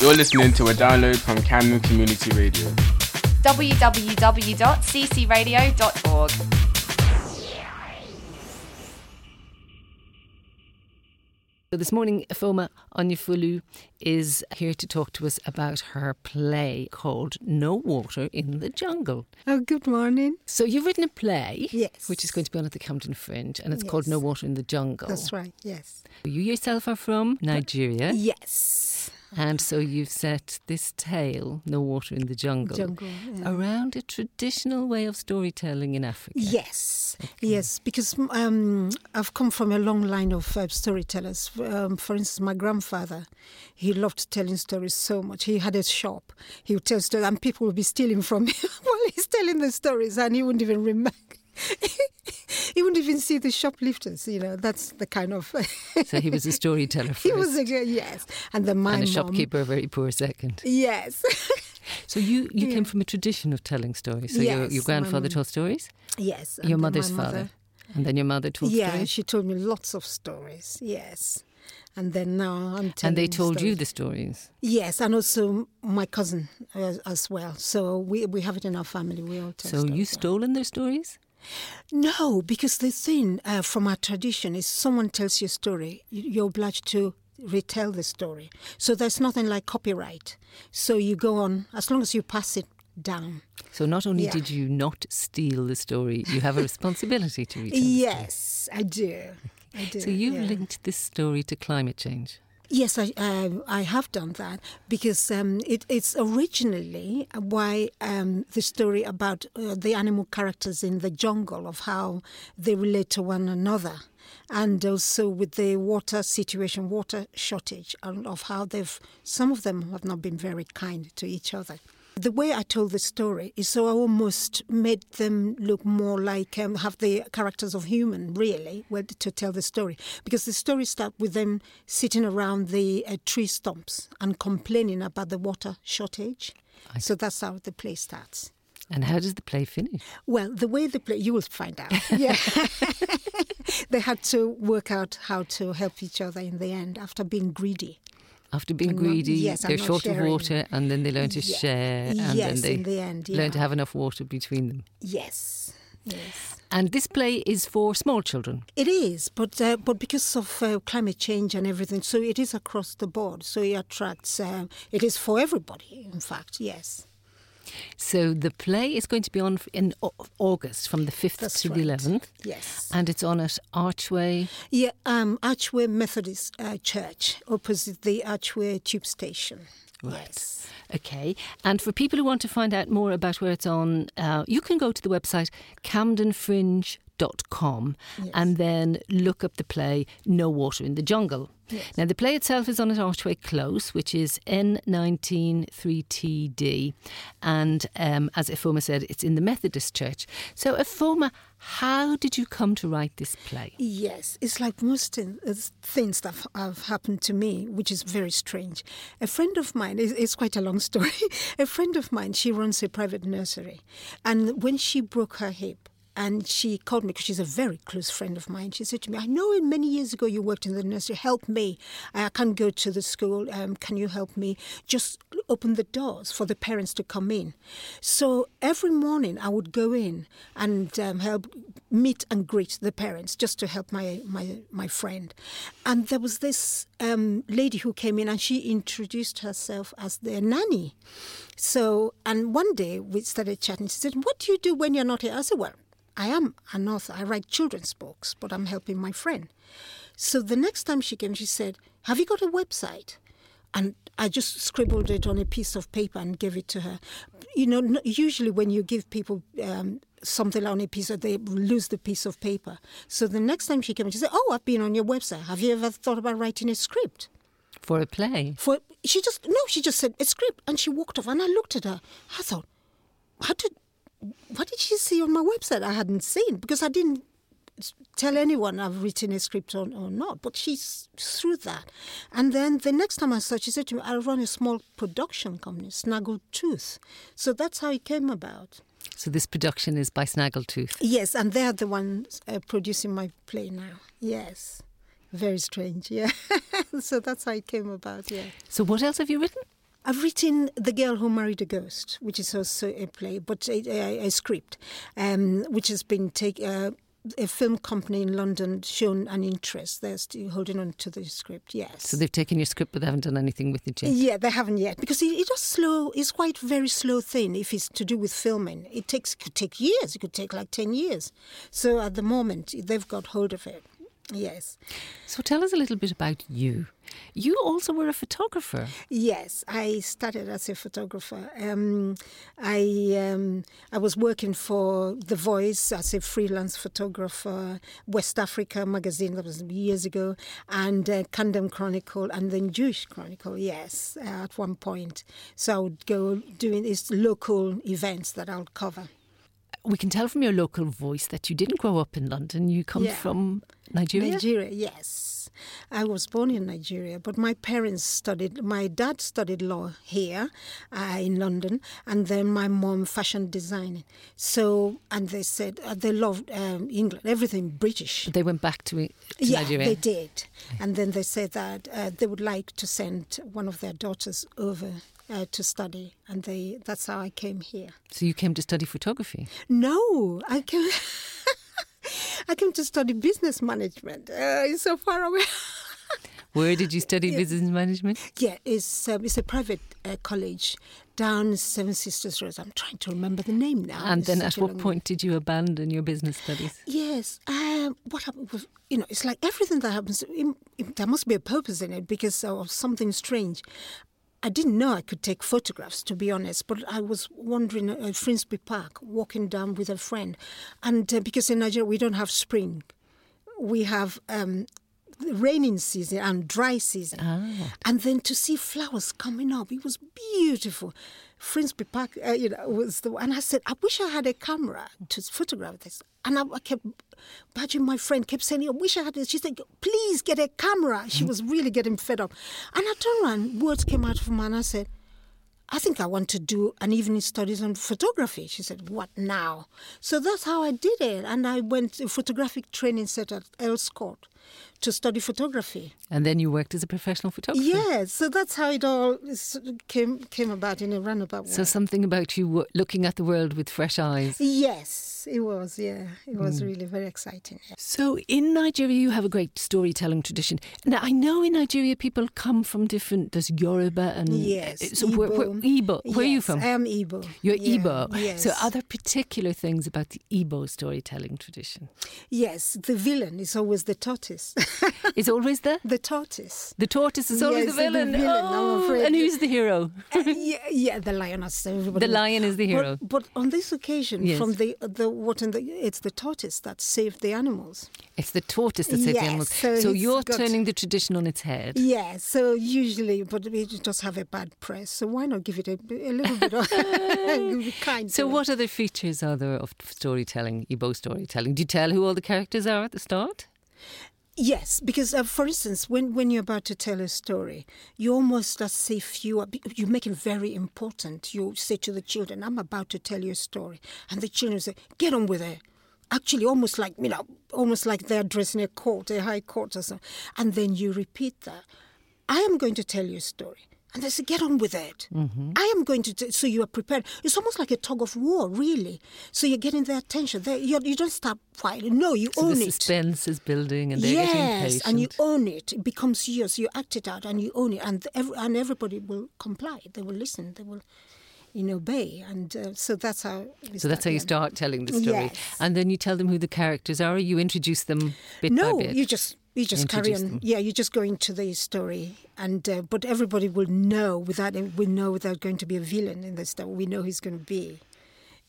You're listening to a download from Camden Community Radio. www.ccradio.org. So this morning, Ifeoma Onyefulu is here to talk to us about her play called No Water in the Jungle. Oh, good morning. So you've written a play, Yes. which is going to be on at the Camden Fringe, and it's called No Water in the Jungle. That's right, yes. You yourself are from Nigeria, Yes. And so you've set this tale, No Water in the Jungle, Jungle. yeah. around a traditional way of storytelling in Africa. Yes, yes, because um, I've come from a long line of uh, storytellers. Um, for instance, my grandfather, he loved telling stories so much. He had a shop. He would tell stories, and people would be stealing from him while he's telling the stories, and he wouldn't even remember. he wouldn't even see the shoplifters. You know, that's the kind of. So he was a storyteller first, he was a yes, and the my and a mom- shopkeeper a very poor second. Yes, So you, you Yeah. came from a tradition of telling stories. So your, Yes, your my grandfather told stories, yes. your mother's my father, mother- and then your mother told yeah, stories. she told me lots of stories. Yes, and then now I'm telling. And they told you the stories. Yes, and also my cousin as, as well. So we we have it in our family. We all tell So you stolen their stories? No, because the thing uh, from our tradition is someone tells you a story, you- you're obliged to retell the story. So there's nothing like copyright. So you go on as long as you pass it down. So not only Yeah. did you not steal the story, you have a responsibility to retell. Yes, I do. I do. So you've yeah. linked this story to climate change. Yes, I uh, I have done that because um, it, it's originally why um, the story about uh, the animal characters in the jungle of how they relate to one another, and also with the water situation, water shortage, and of how they've some of them have not been very kind to each other. The way I told the story is so I almost made them look more like um, have the characters of human, really, to tell the story. Because the story starts with them sitting around the uh, tree stumps and complaining about the water shortage. I So that's how the play starts. And how does the play finish? Well, the way the play, you will find out. Yeah. they had to work out how to help each other in the end after being greedy. After being not- greedy, yes, they're short of water, and then they learn to Yeah. share, and yes, then they in the end, yeah. learn to have enough water between them. Yes, yes. And this play is for small children. It is, but uh, but because of uh, climate change and everything, so it is across the board. So it attracts. Uh, it is for everybody. In fact, yes. So the play is going to be on in August from the 5th That's to right. the 11th. Yes. And it's on at Archway. Yeah. Um, Archway Methodist uh, Church, opposite the Archway Tube Station. Yes. Okay. And for people who want to find out more about where it's on, uh, you can go to the website camdenfringe.com and then look up the play No Water in the Jungle. Now, the play itself is on at Archway Close, which is N193TD. And um, as Ifeoma said, it's in the Methodist Church. So, Ifeoma, how did you come to write this play? Yes, it's like most uh, things that have happened to me, which is very strange. A friend of mine, it's quite a long story. a friend of mine, she runs a private nursery, and when she broke her hip, and she called me because she's a very close friend of mine. She said to me, "I know many years ago you worked in the nursery. Help me. I can't go to the school. Um, can you help me? Just open the doors for the parents to come in." So every morning I would go in and um, help meet and greet the parents just to help my my my friend. And there was this um, lady who came in and she introduced herself as their nanny. So, and one day we started chatting. She said, What do you do when you're not here? I said, Well, I am an author. I write children's books, but I'm helping my friend. So the next time she came, she said, Have you got a website? And I just scribbled it on a piece of paper and gave it to her. You know, usually when you give people um, something on a piece of, they lose the piece of paper. So the next time she came, she said, "Oh, I've been on your website. Have you ever thought about writing a script?" For a play? For she just no, she just said a script, and she walked off. And I looked at her. I thought, how did, what did she see on my website? I hadn't seen because I didn't tell anyone I've written a script or, or not. But she's through that. And then the next time I saw, she said to me, "I run a small production company, Snaggle Tooth." So that's how it came about. So this production is by Snaggletooth. Yes, and they're the ones uh, producing my play now. Yes. Very strange, yeah. so that's how it came about, yeah. So what else have you written? I've written The Girl Who Married a Ghost, which is also a play, but a, a, a script, um, which has been taken. Uh, a film company in London shown an interest. They're still holding on to the script. Yes. So they've taken your script, but they haven't done anything with it yet. Yeah, they haven't yet because it, it is slow. It's quite a very slow thing if it's to do with filming. It takes could take years. It could take like ten years. So at the moment, they've got hold of it. Yes. So tell us a little bit about you. You also were a photographer. Yes, I started as a photographer. Um, I um, I was working for The Voice as a freelance photographer, West Africa magazine that was years ago, and uh, Chronicle, and then Jewish Chronicle. Yes, uh, at one point. So I would go doing these local events that I would cover. We can tell from your local voice that you didn't grow up in London. You come Yeah. from Nigeria. Nigeria, yes. I was born in Nigeria, but my parents studied, my dad studied law here uh, in London, and then my mom fashion design. So, and they said uh, they loved um, England, everything British. They went back to, to yeah, Nigeria. they did. And then they said that uh, they would like to send one of their daughters over uh, to study, and they that's how I came here. So you came to study photography. No, I came. I came to study business management. Uh, it's so far away. Where did you study business management? Yeah, it's um, it's a private uh, college down Seven Sisters Road. I'm trying to remember the name now. And It's then at what point did you abandon your business studies? Yes. Um, what happened was, you know, it's like everything that happens. there must be a purpose in it because of something strange. I didn't know I could take photographs, to be honest, but I was wandering at Finsbury Park, walking down with a friend, and uh, because in Nigeria we don't have spring, we have um, raining season and dry season. Ah. And then to see flowers coming up, it was beautiful. Finsbury Park, uh, you know, was the and I said, I wish I had a camera to photograph this. And I, I kept badgering my friend, kept saying, I wish I had this. She said, please get a camera. She was really getting fed up. And I turned around, words came out of her, and I said, I think I want to do an evening studies on photography. She said, What now? So that's how I did it. And I went to photographic training set at El Scott to study photography. And then you worked as a professional photographer. Yes, so that's how it all came came about in a roundabout way. So something about you looking at the world with fresh eyes. yes, it was. Yeah, it was hmm. really very exciting. So in Nigeria, you have a great storytelling tradition. Now I know in Nigeria people come from different. There's Yoruba and Yes, So where, where, Igbo. Where are you from? I am Igbo. You're Yeah, Igbo. Yes. So are there particular things about the Igbo storytelling tradition? yes, the villain is always the tortoise. It's always the the tortoise. the tortoise is always Yes, the the villain. villain, Oh, and who's the hero? Uh, yeah, yeah, the lioness. Everybody The lion is the hero. But, but on this occasion, Yes. from the the what in the it's the tortoise that saved the animals. It's the tortoise that saved the animals. so So you're turning the tradition on its head. Yeah, so usually, but we just have a bad press. So why not give it a, a little bit of kind? So to it. what other features are there of storytelling, Igbo storytelling? Do you tell who all the characters are at the start? Yes, because uh, for instance, when, when you're about to tell a story, you almost as if you are you make it very important. You say to the children, "I'm about to tell you a story," and the children say, "Get on with it." Actually, almost like you know, almost like they're addressing a court, a high court or something, and then you repeat that. I am going to tell you a story. And they say, get on with it. I am going to, t-. so you are prepared. It's almost like a tug of war, really. So you're getting their attention. They, you're, you don't stop fighting. No, you So own the it suspense is building and they're yes, getting impatient. and you own it. It becomes yours. You act it out, and you own it, and every, and everybody will comply. They will listen. They will, you know, obey. And uh, so that's how. so that's how you start telling the story. Yes. And then you tell them who the characters are, or you introduce them bit No, by bit. you just you just carry on. them. Yeah, you just go into the story, and uh, but everybody will know without we know without going to be a villain in this story. We know he's going to be.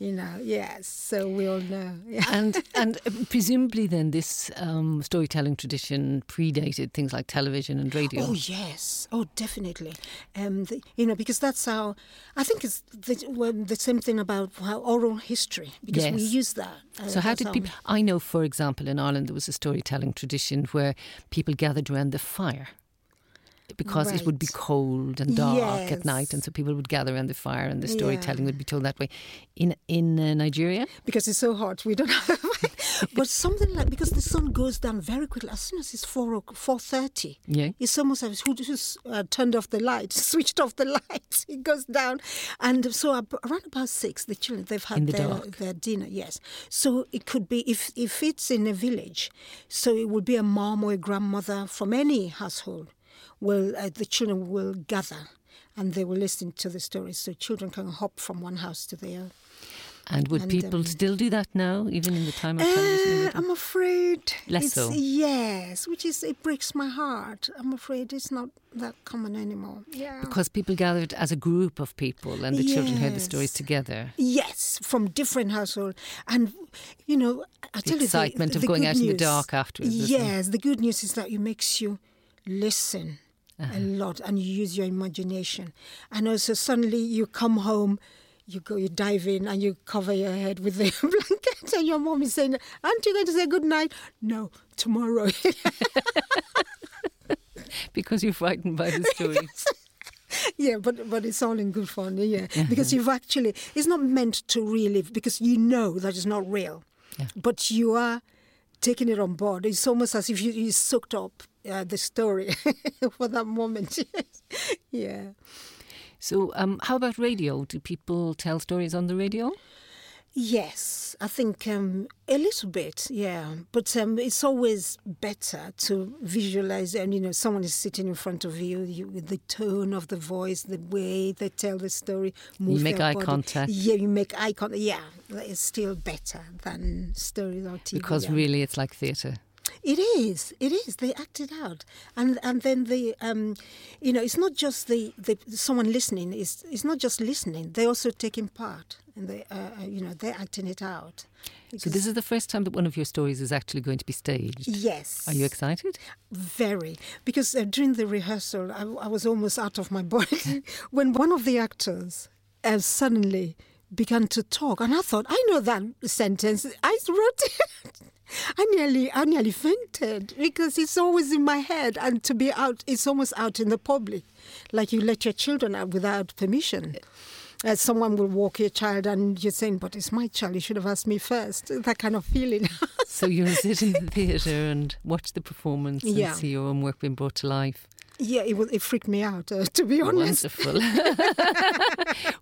You know, yes. So we all know. Yeah. and and uh, presumably then this um, storytelling tradition predated things like television and radio. Oh yes, oh definitely. Um, the, you know, because that's how I think it's the, well, the same thing about how oral history because we use that. uh, So how did people? I know, for example, in Ireland there was a storytelling tradition where people gathered around the fire because it would be cold and dark at night, and so people would gather around the fire, and the storytelling Yeah. would be told that way. In in uh, Nigeria, because it's so hot. We don't have. but something like because the sun goes down very quickly as soon as it's four four thirty. Yeah. It's almost as who just uh, turned off the lights, switched off the lights. It goes down, and so around about six, the children they've had the their, their dinner. Yes, so it could be if if it's in a village, so it would be a mom or a grandmother from any household. Well, uh, the children will gather. And they will listen to the stories, so children can hop from one house to the other. And would And, people um, still do that now, even in the time of television? and Uh? I'm afraid Less it's, so. Yes, which is it breaks my heart. I'm afraid it's not that common anymore. Yeah. Because people gathered as a group of people and the children heard the stories together. Yes, from different households, and you know, I The tell you excitement the, of the going out in the dark afterwards. Yes, the good news is that it makes you listen Uh-huh. a lot, and you use your imagination, and also suddenly you come home. You go, you dive in, and you cover your head with the blanket, and your mom is saying, "Aren't you going to say good night?" No, tomorrow. Because you're frightened by the story. yeah, but but it's all in good fun, yeah. Because you've actually it's not meant to relive because you know that it's not real, Yeah. but you are taking it on board. It's almost as if you, you soaked up uh, the story for that moment. Yeah. So, um, how about radio? Do people tell stories on the radio? Yes, I think um, a little bit, yeah. But um, it's always better to visualize, and you know, someone is sitting in front of you, you with the tone of the voice, the way they tell the story. Move make eye body. contact. Yeah, you make eye contact. Yeah, it's still better than stories on TV. Because yeah. really, it's like theatre. It is. It is. They act it out, and and then the um, you know, it's not just the, the someone listening. It's it's not just listening. They're also taking part, and they uh, uh, you know they're acting it out. So, this is the first time that one of your stories is actually going to be staged. yes. Are you excited? Very, because uh, during the rehearsal, I, I was almost out of my body when one of the actors uh, suddenly began to talk, and I thought, I know that sentence. I wrote it. I nearly, I nearly fainted because it's always in my head, and to be out, it's almost out in the public, like you let your children out without permission. Uh, someone will walk your child, and you're saying, "But it's my child. You should have asked me first. That kind of feeling. So, you'll sit in the theatre and watch the performance and Yeah. see your own work being brought to life. Yeah, it, was, it freaked me out, uh, to be honest. Wonderful.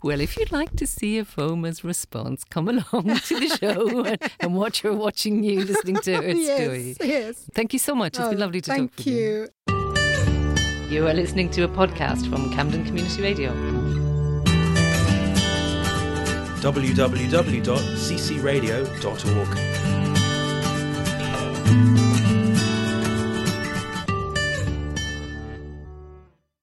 well, if you'd like to see Ifeoma's response, come along to the show and, and watch her watching you listening to her story. yes, yes. Thank you so much. It's been Oh, lovely to talk to you. Thank you. You are listening to a podcast from Camden Community Radio. www.ccradio.org.